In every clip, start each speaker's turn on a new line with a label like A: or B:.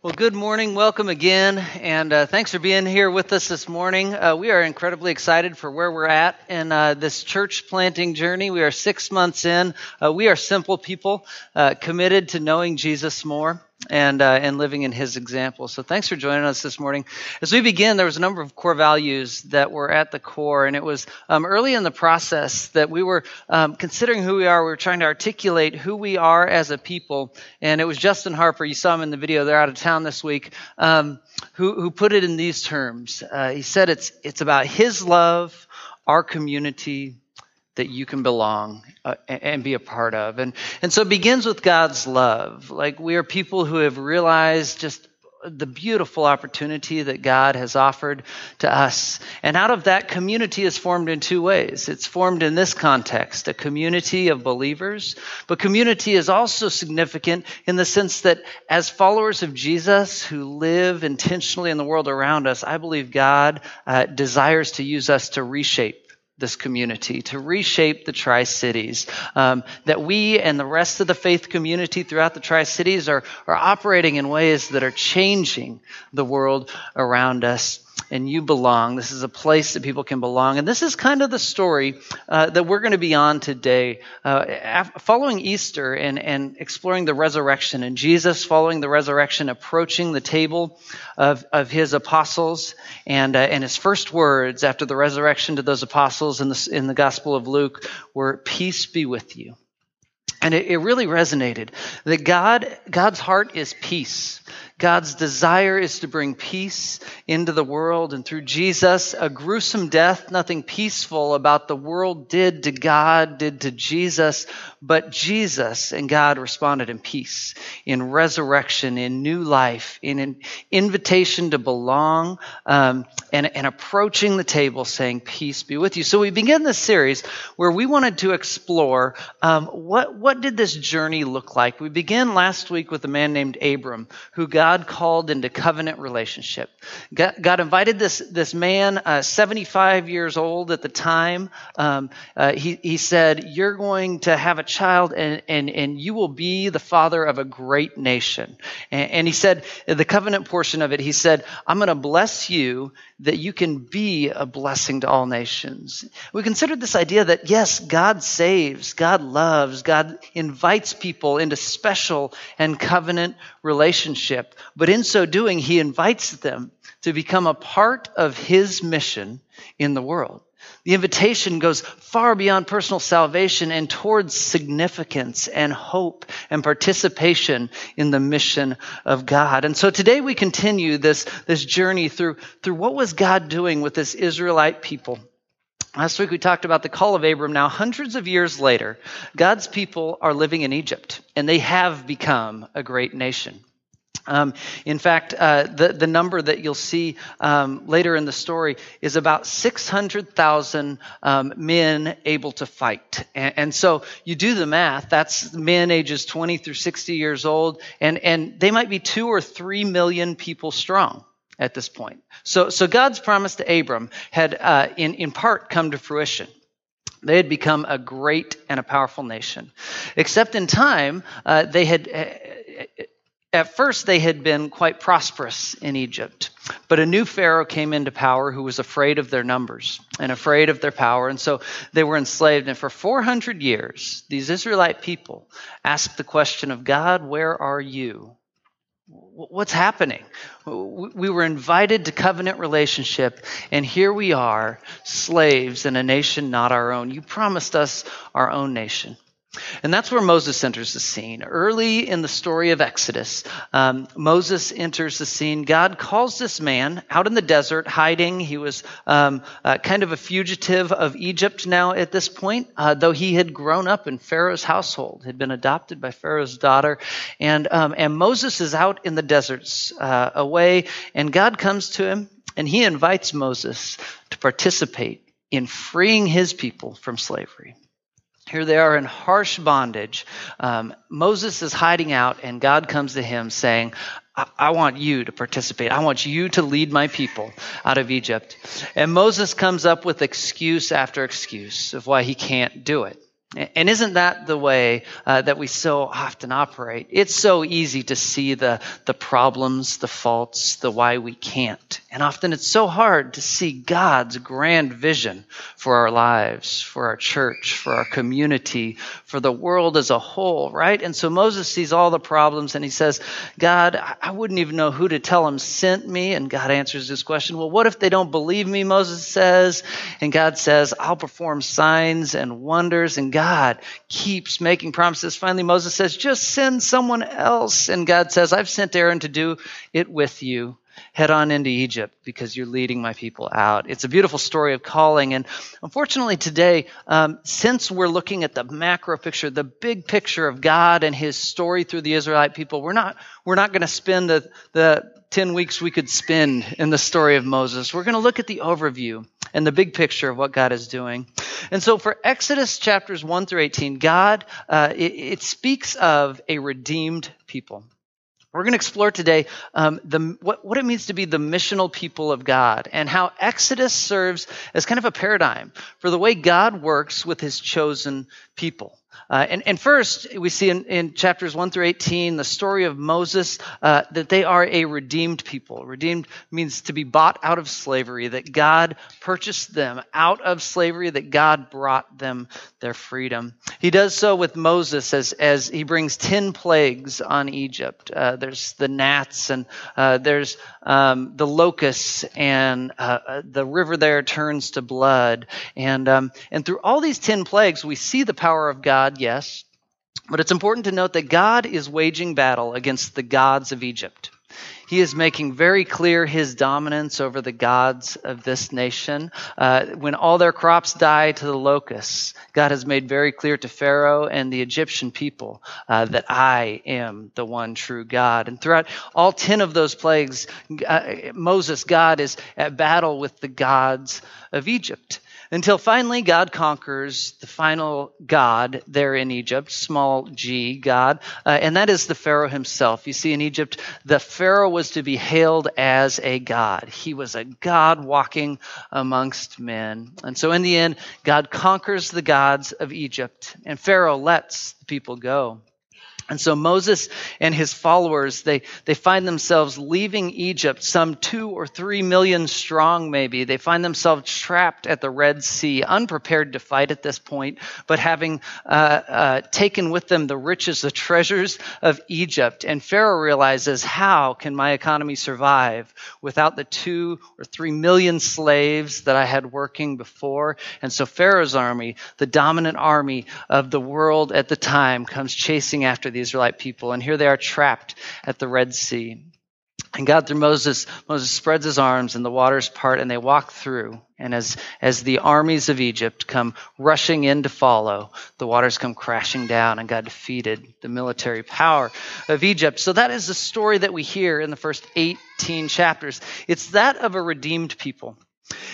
A: Well, good morning. Welcome again. And uh, thanks for being here with us this morning. Uh, we are incredibly excited for where we're at in uh, this church planting journey. We are six months in. Uh, we are simple people uh, committed to knowing Jesus more and uh, and living in His example. So thanks for joining us this morning. As we begin, there was a number of core values that were at the core, and it was um, early in the process that we were um, considering who we are. We were trying to articulate who we are as a people, and it was Justin Harper. You saw him in the video. They're out of town this week. Um, who, who put it in these terms? Uh, he said it's it's about His love, our community, that you can belong uh, and be a part of. And, and so it begins with God's love. Like we are people who have realized just the beautiful opportunity that God has offered to us. And out of that, community is formed in two ways. It's formed in this context, a community of believers, but community is also significant in the sense that as followers of Jesus who live intentionally in the world around us, I believe God uh, desires to use us to reshape this community, to reshape the Tri Cities. Um, that we and the rest of the faith community throughout the Tri Cities are, are operating in ways that are changing the world around us and you belong. This is a place that people can belong. And this is kind of the story uh, that we're going to be on today. Uh, af- following Easter and, and exploring the resurrection, and Jesus following the resurrection, approaching the table of, of his apostles, and, uh, and his first words after the resurrection to those apostles in the, in the Gospel of Luke were, Peace be with you. And it, it really resonated that God, God's heart is peace. God's desire is to bring peace into the world. And through Jesus, a gruesome death, nothing peaceful about the world did to God, did to Jesus. But Jesus and God responded in peace, in resurrection, in new life, in an invitation to belong, um, and, and approaching the table saying, Peace be with you. So we begin this series where we wanted to explore um, what, what did this journey look like. We began last week with a man named Abram, who God God called into covenant relationship. God, invited this, this man, uh, 75 years old at the time. Um, uh, he, he said, You're going to have a child and, and, and you will be the father of a great nation. And, and he said, the covenant portion of it, he said, I'm going to bless you that you can be a blessing to all nations. We considered this idea that yes, God saves, God loves, God invites people into special and covenant relationship. But in so doing, he invites them to become a part of his mission in the world. The invitation goes far beyond personal salvation and towards significance and hope and participation in the mission of God. And so today we continue this, this journey through, through what was God doing with this Israelite people. Last week we talked about the call of Abram. Now, hundreds of years later, God's people are living in Egypt and they have become a great nation. Um, in fact, uh, the, the number that you'll see um, later in the story is about 600,000 um, men able to fight. And, and, so you do the math, that's men ages 20 through 60 years old, and, and they might be two or three million people strong at this point. So, so God's promise to Abram had, uh, in, in part, come to fruition. They had become a great and a powerful nation. Except in time, uh, they had uh, at first, they had been quite prosperous in Egypt, but a new Pharaoh came into power who was afraid of their numbers and afraid of their power, and so they were enslaved. And for 400 years, these Israelite people asked the question of God, Where are you? What's happening? We were invited to covenant relationship, and here we are, slaves in a nation not our own. You promised us our own nation. And that's where Moses enters the scene. Early in the story of Exodus, um, Moses enters the scene. God calls this man out in the desert, hiding. He was um, uh, kind of a fugitive of Egypt now at this point, uh, though he had grown up in Pharaoh's household, had been adopted by Pharaoh's daughter. And, um, and Moses is out in the deserts uh, away, and God comes to him, and he invites Moses to participate in freeing his people from slavery. Here they are in harsh bondage. Um, Moses is hiding out, and God comes to him saying, I-, I want you to participate. I want you to lead my people out of Egypt. And Moses comes up with excuse after excuse of why he can't do it. And isn't that the way uh, that we so often operate? It's so easy to see the, the problems, the faults, the why we can't. And often it's so hard to see God's grand vision for our lives, for our church, for our community, for the world as a whole, right? And so Moses sees all the problems and he says, God, I wouldn't even know who to tell him sent me. And God answers this question, well, what if they don't believe me? Moses says. And God says, I'll perform signs and wonders. And God keeps making promises. Finally, Moses says, just send someone else. And God says, I've sent Aaron to do it with you. Head on into Egypt because you're leading my people out. It's a beautiful story of calling. And unfortunately, today, um, since we're looking at the macro picture, the big picture of God and his story through the Israelite people, we're not, we're not going to spend the, the 10 weeks we could spend in the story of Moses. We're going to look at the overview and the big picture of what God is doing. And so for Exodus chapters 1 through 18, God, uh, it, it speaks of a redeemed people. We're going to explore today um, the, what, what, it means to be the missional people of God and how Exodus serves as kind of a paradigm for the way God works with his chosen people. Uh, and, and, first, we see in, in, chapters 1 through 18 the story of Moses uh, that they are a redeemed people. Redeemed means to be bought out of slavery, that God purchased them out of slavery, that God brought them their freedom. He does so with Moses as, as he brings 10 plagues on Egypt. Uh, there's the gnats, and uh, there's um, the locusts, and uh, uh, the river there turns to blood. And, um, and through all these 10 plagues, we see the power of God yes. But it's important to note that God is waging battle against the gods of Egypt. He is making very clear his dominance over the gods of this nation. Uh, when all their crops die to the locusts, God has made very clear to Pharaoh and the Egyptian people uh, that I am the one true God. And throughout all 10 of those plagues, uh, Moses, God, is at battle with the gods of Egypt until finally God conquers the final God there in Egypt, small g, God, uh, and that is the Pharaoh himself. You see, in Egypt, the Pharaoh was to be hailed as a God. He was a God walking amongst men. And so in the end, God conquers the gods of Egypt, and Pharaoh lets the people go. And so Moses and his followers, they, they find themselves leaving Egypt, some two or three million strong, maybe. They find themselves trapped at the Red Sea, unprepared to fight at this point, but having uh, uh, taken with them the riches, the treasures of Egypt. And Pharaoh realizes, how can my economy survive without the two or three million slaves that I had working before? And so Pharaoh's army, the dominant army of the world at the time, comes chasing after the the Israelite people. And here they are trapped at the Red Sea. And God, through Moses, Moses spreads his arms and the waters part and they walk through. And as, as the armies of Egypt come rushing in to follow, the waters come crashing down and God defeated the military power of Egypt. So that is the story that we hear in the first 18 chapters. It's that of a redeemed people.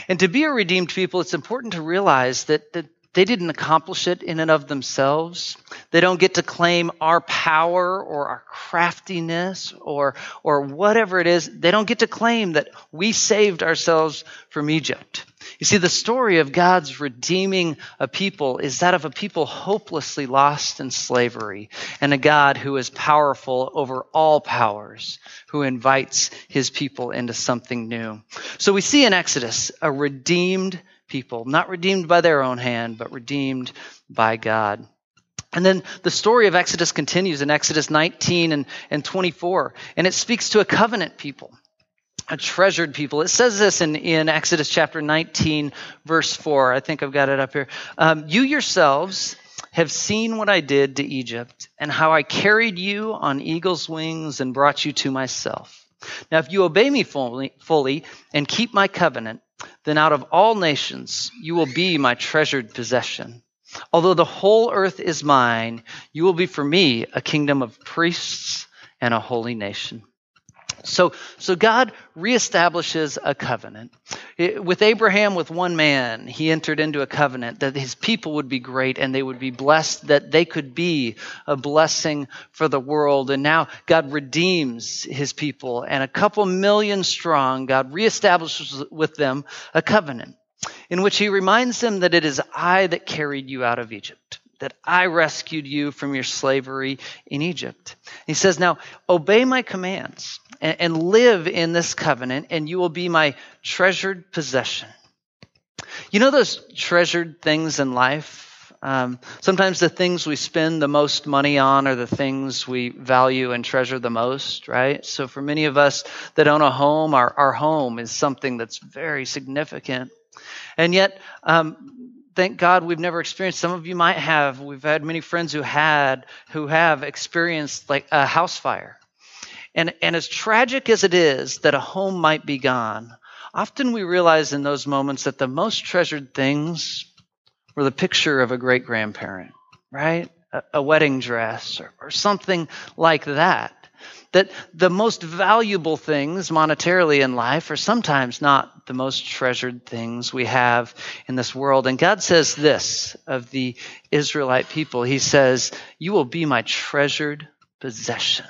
A: And to be a redeemed people, it's important to realize that, that they didn't accomplish it in and of themselves. They don't get to claim our power or our craftiness or, or whatever it is. They don't get to claim that we saved ourselves from Egypt. You see, the story of God's redeeming a people is that of a people hopelessly lost in slavery and a God who is powerful over all powers, who invites his people into something new. So we see in Exodus a redeemed people, not redeemed by their own hand, but redeemed by God. And then the story of Exodus continues in Exodus 19 and, and 24, and it speaks to a covenant people, a treasured people. It says this in, in Exodus chapter 19, verse 4. I think I've got it up here. Um, you yourselves have seen what I did to Egypt and how I carried you on eagle's wings and brought you to myself. Now, if you obey me fully, fully and keep my covenant, then out of all nations you will be my treasured possession. Although the whole earth is mine, you will be for me a kingdom of priests and a holy nation. So, so God reestablishes a covenant. With Abraham, with one man, he entered into a covenant that his people would be great and they would be blessed, that they could be a blessing for the world. And now God redeems his people, and a couple million strong, God reestablishes with them a covenant in which he reminds them that it is I that carried you out of Egypt that I rescued you from your slavery in Egypt. He says, Now obey my commands and, and live in this covenant, and you will be my treasured possession. You know those treasured things in life? Um, sometimes the things we spend the most money on are the things we value and treasure the most, right? So for many of us that own a home, our, our home is something that's very significant. And yet, um, thank God we've never experienced. Some of you might have. We've had many friends who had, who have experienced like a house fire. And, and as tragic as it is that a home might be gone, often we realize in those moments that the most treasured things were the picture of a great grandparent, right? A, a wedding dress or, or something like that. That the most valuable things monetarily in life are sometimes not the most treasured things we have in this world. And God says this of the Israelite people He says, You will be my treasured possession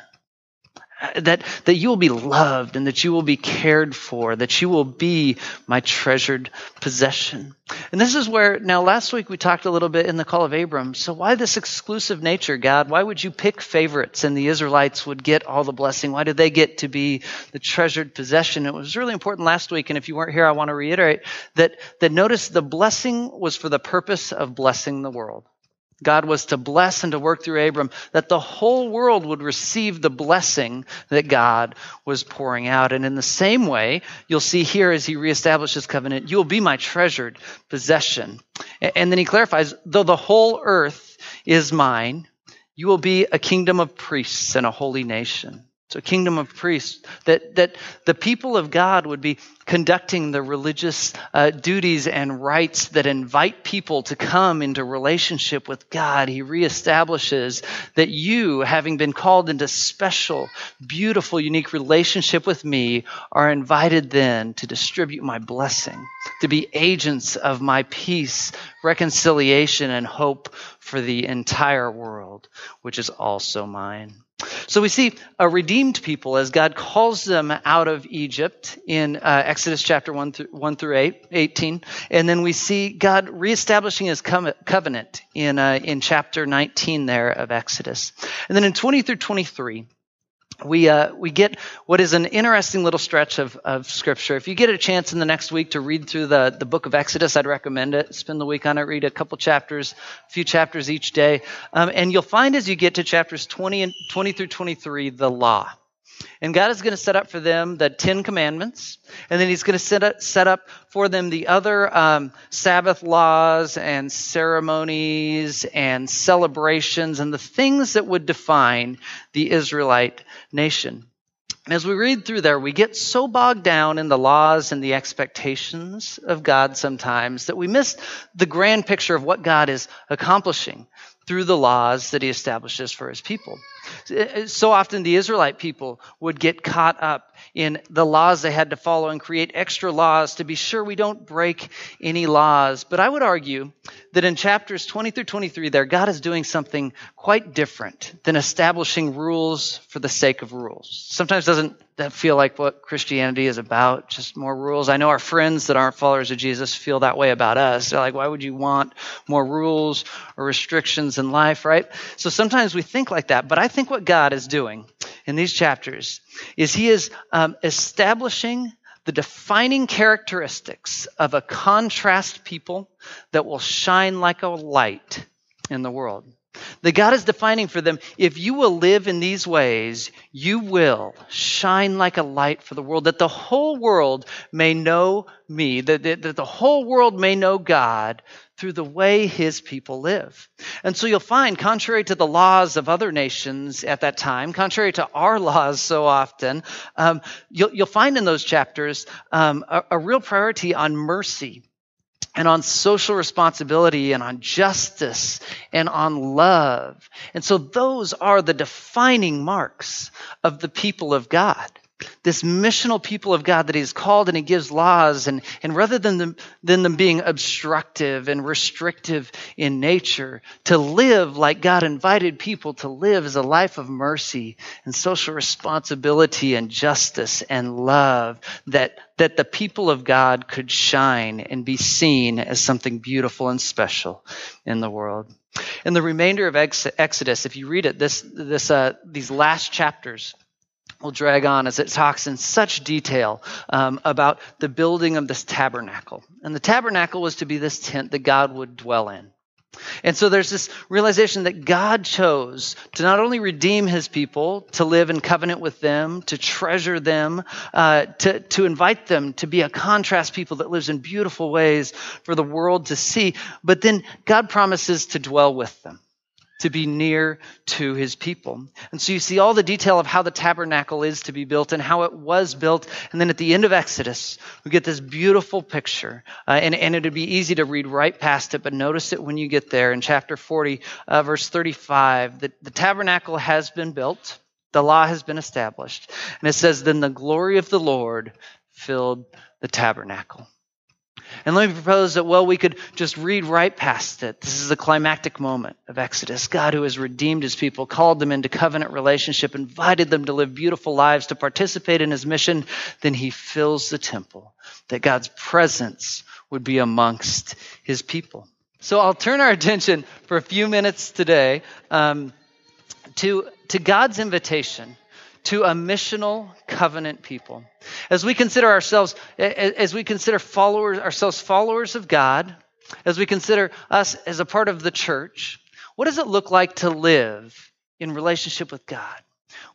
A: Uh, that, that you will be loved and that you will be cared for, that you will be my treasured possession. And this is where, now last week we talked a little bit in the call of Abram. So why this exclusive nature, God? Why would you pick favorites and the Israelites would get all the blessing? Why did they get to be the treasured possession? It was really important last week. And if you weren't here, I want to reiterate that, that notice the blessing was for the purpose of blessing the world. God was to bless and to work through Abram, that the whole world would receive the blessing that God was pouring out. And in the same way, you'll see here as he reestablishes covenant, you will be my treasured possession. And then he clarifies, though the whole earth is mine, you will be a kingdom of priests and a holy nation. So, kingdom of priests, that, that the people of God would be conducting the religious uh, duties and rites that invite people to come into relationship with God. He reestablishes that you, having been called into special, beautiful, unique relationship with me, are invited then to distribute my blessing, to be agents of my peace, reconciliation, and hope for the entire world, which is also mine. So we see a redeemed people as God calls them out of Egypt in uh, Exodus chapter 1 through, 1 through 8, 18. And then we see God reestablishing his covenant in, uh, in chapter 19 there of Exodus. And then in 20 through 23, we uh, we get what is an interesting little stretch of, of scripture. If you get a chance in the next week to read through the, the book of Exodus, I'd recommend it. Spend the week on it, read a couple chapters, a few chapters each day, um, and you'll find as you get to chapters 20 and 20 through 23 the law. And God is going to set up for them the Ten Commandments, and then He's going to set up, set up for them the other um, Sabbath laws and ceremonies and celebrations and the things that would define the Israelite nation. And as we read through there, we get so bogged down in the laws and the expectations of God sometimes that we miss the grand picture of what God is accomplishing through the laws that He establishes for His people. So often the Israelite people would get caught up in the laws they had to follow and create extra laws to be sure we don't break any laws. But I would argue that in chapters 20 through 23 there, God is doing something quite different than establishing rules for the sake of rules. Sometimes doesn't that feel like what Christianity is about? Just more rules. I know our friends that aren't followers of Jesus feel that way about us. They're like, why would you want more rules or restrictions in life, right? So sometimes we think like that. But I think what God is doing in these chapters is He is um, establishing the defining characteristics of a contrast people that will shine like a light in the world. That God is defining for them if you will live in these ways, you will shine like a light for the world, that the whole world may know me, that, that, that, the whole world may know God through the way his people live. And so you'll find, contrary to the laws of other nations at that time, contrary to our laws so often, um, you'll, you'll, find in those chapters um, a, a real priority on mercy and on social responsibility and on justice and on love. And so those are the defining marks of the people of God. This missional people of God that He's called and He gives laws, and, and rather than them, than them being obstructive and restrictive in nature, to live like God invited people to live is a life of mercy and social responsibility and justice and love, that, that the people of God could shine and be seen as something beautiful and special in the world. In the remainder of Exodus, if you read it, this, this, uh, these last chapters, will drag on as it talks in such detail um, about the building of this tabernacle. And the tabernacle was to be this tent that God would dwell in. And so there's this realization that God chose to not only redeem his people, to live in covenant with them, to treasure them, uh, to, to invite them to be a contrast people that lives in beautiful ways for the world to see, but then God promises to dwell with them to be near to his people. And so you see all the detail of how the tabernacle is to be built and how it was built. And then at the end of Exodus, we get this beautiful picture. Uh, and, and it'd be easy to read right past it, but notice it when you get there in chapter 40, uh, verse 35. The, the tabernacle has been built, the law has been established. And it says, Then the glory of the Lord filled the tabernacle. And let me propose that, well, we could just read right past it. This is the climactic moment of Exodus. God, who has redeemed his people, called them into covenant relationship, invited them to live beautiful lives, to participate in his mission. Then he fills the temple, that God's presence would be amongst his people. So I'll turn our attention for a few minutes today um, to, to God's invitation to a missional covenant people. As we consider ourselves, as we consider followers, ourselves followers of God, as we consider us as a part of the church, what does it look like to live in relationship with God?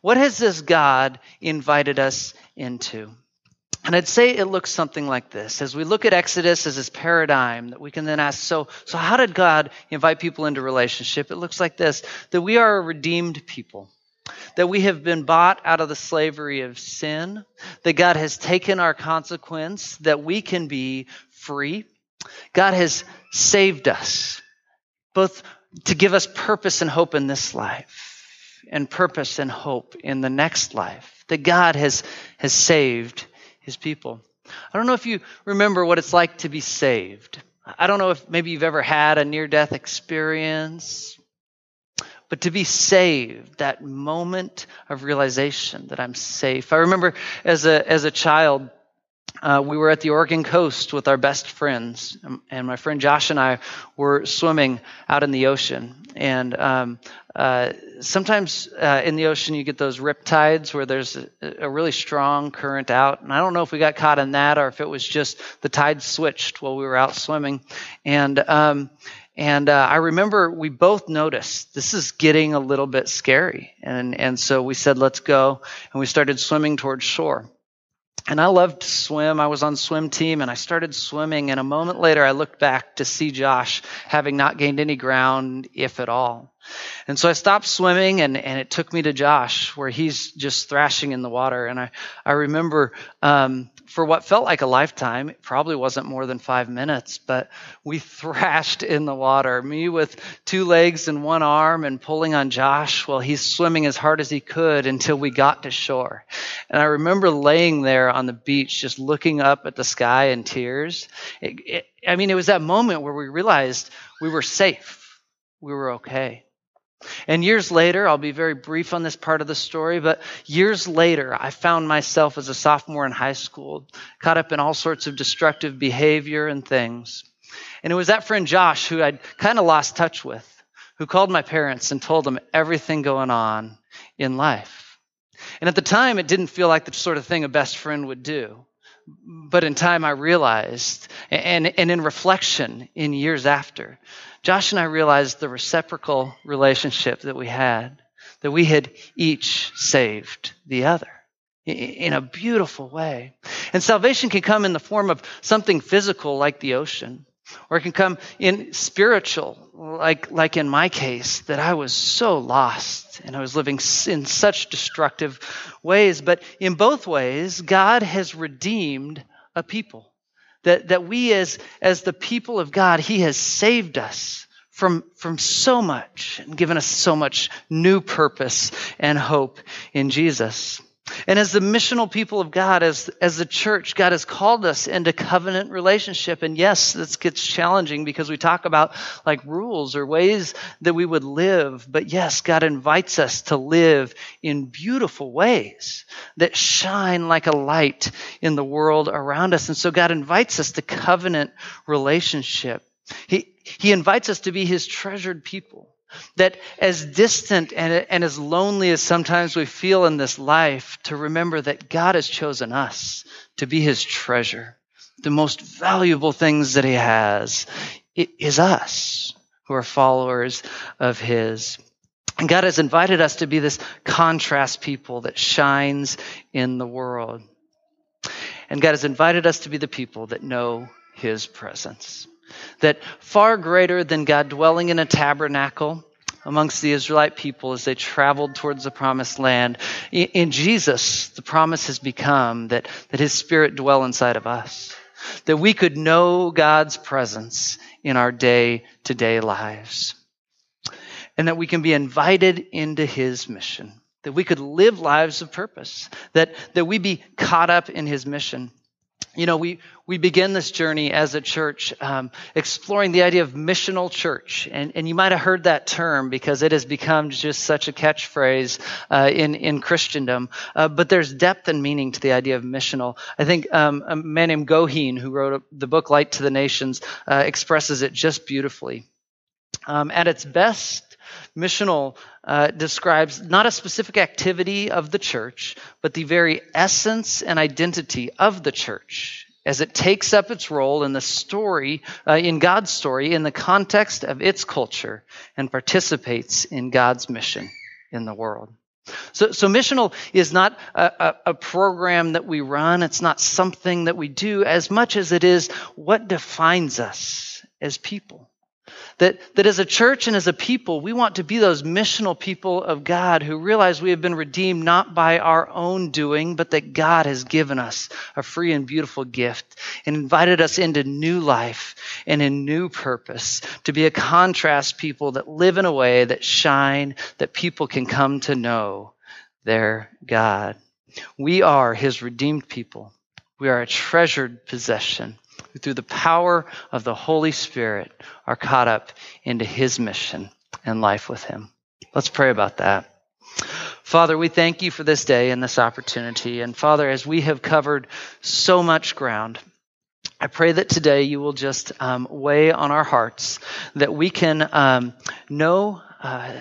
A: What has this God invited us into? And I'd say it looks something like this. As we look at Exodus as this paradigm that we can then ask, so, so how did God invite people into relationship? It looks like this, that we are a redeemed people that we have been bought out of the slavery of sin, that God has taken our consequence, that we can be free. God has saved us, both to give us purpose and hope in this life, and purpose and hope in the next life, that God has, has saved his people. I don't know if you remember what it's like to be saved. I don't know if maybe you've ever had a near death experience but to be saved, that moment of realization that I'm safe. I remember as a, as a child, uh, we were at the Oregon coast with our best friends, and my friend Josh and I were swimming out in the ocean. And um, uh, sometimes uh, in the ocean, you get those rip tides where there's a, a, really strong current out. And I don't know if we got caught in that or if it was just the tide switched while we were out swimming. And um, and uh, I remember we both noticed this is getting a little bit scary. And, and so we said, let's go. And we started swimming towards shore. And I loved to swim. I was on swim team and I started swimming. And a moment later, I looked back to see Josh having not gained any ground, if at all. And so I stopped swimming and, and it took me to Josh where he's just thrashing in the water. And I, I remember, um, for what felt like a lifetime, it probably wasn't more than five minutes, but we thrashed in the water, me with two legs and one arm and pulling on Josh while he's swimming as hard as he could until we got to shore. And I remember laying there on the beach, just looking up at the sky in tears. It, it, I mean, it was that moment where we realized we were safe. We were okay. And years later, I'll be very brief on this part of the story, but years later, I found myself as a sophomore in high school, caught up in all sorts of destructive behavior and things. And it was that friend Josh who I'd kind of lost touch with, who called my parents and told them everything going on in life. And at the time, it didn't feel like the sort of thing a best friend would do. But in time, I realized, and, and in reflection in years after, Josh and I realized the reciprocal relationship that we had, that we had each saved the other in a beautiful way. And salvation can come in the form of something physical like the ocean, or it can come in spiritual, like, like in my case, that I was so lost and I was living in such destructive ways. But in both ways, God has redeemed a people. That, that we as, as the people of God, He has saved us from, from so much and given us so much new purpose and hope in Jesus. And as the missional people of God, as, as the church, God has called us into covenant relationship. And yes, this gets challenging because we talk about like rules or ways that we would live. But yes, God invites us to live in beautiful ways that shine like a light in the world around us. And so God invites us to covenant relationship. He, he invites us to be his treasured people. That as distant and, and as lonely as sometimes we feel in this life, to remember that God has chosen us to be his treasure. The most valuable things that he has is us who are followers of his. And God has invited us to be this contrast people that shines in the world. And God has invited us to be the people that know his presence that far greater than God dwelling in a tabernacle amongst the Israelite people as they traveled towards the promised land, in Jesus, the promise has become that, that his spirit dwell inside of us. That we could know God's presence in our day to day lives. And that we can be invited into his mission. That we could live lives of purpose. That, that we be caught up in his mission you know, we, we begin this journey as a church um, exploring the idea of missional church. And, and you might have heard that term because it has become just such a catchphrase uh, in, in Christendom. Uh, but there's depth and meaning to the idea of missional. I think um, a man named Goheen, who wrote the book Light to the Nations, uh, expresses it just beautifully. Um, at its best, missional uh, describes not a specific activity of the church, but the very essence and identity of the church as it takes up its role in the story, uh, in God's story, in the context of its culture, and participates in God's mission in the world. So, so missional is not a, a, a, program that we run. It's not something that we do as much as it is what defines us as people. That, that as a church and as a people, we want to be those missional people of God who realize we have been redeemed not by our own doing, but that God has given us a free and beautiful gift and invited us into new life and a new purpose to be a contrast people that live in a way that shine, that people can come to know their God. We are his redeemed people. We are a treasured possession who through the power of the Holy Spirit are caught up into his mission and life with him. Let's pray about that. Father, we thank you for this day and this opportunity. And Father, as we have covered so much ground, I pray that today you will just um, weigh on our hearts that we can um, know uh,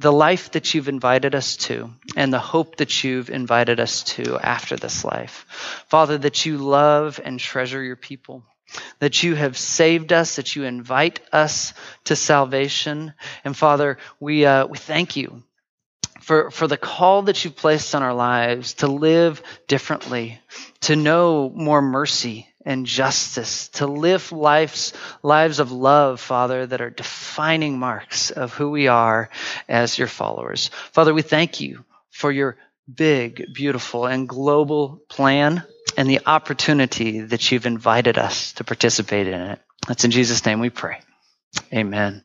A: the life that you've invited us to and the hope that you've invited us to after this life. Father, that you love and treasure your people. That you have saved us, that you invite us to salvation. And Father, we, uh, we thank you for, for the call that you've placed on our lives to live differently, to know more mercy and justice, to live lives, lives of love, Father, that are defining marks of who we are as your followers. Father, we thank you for your big, beautiful, and global plan and the opportunity that you've invited us to participate in it. That's in Jesus' name we pray. Amen.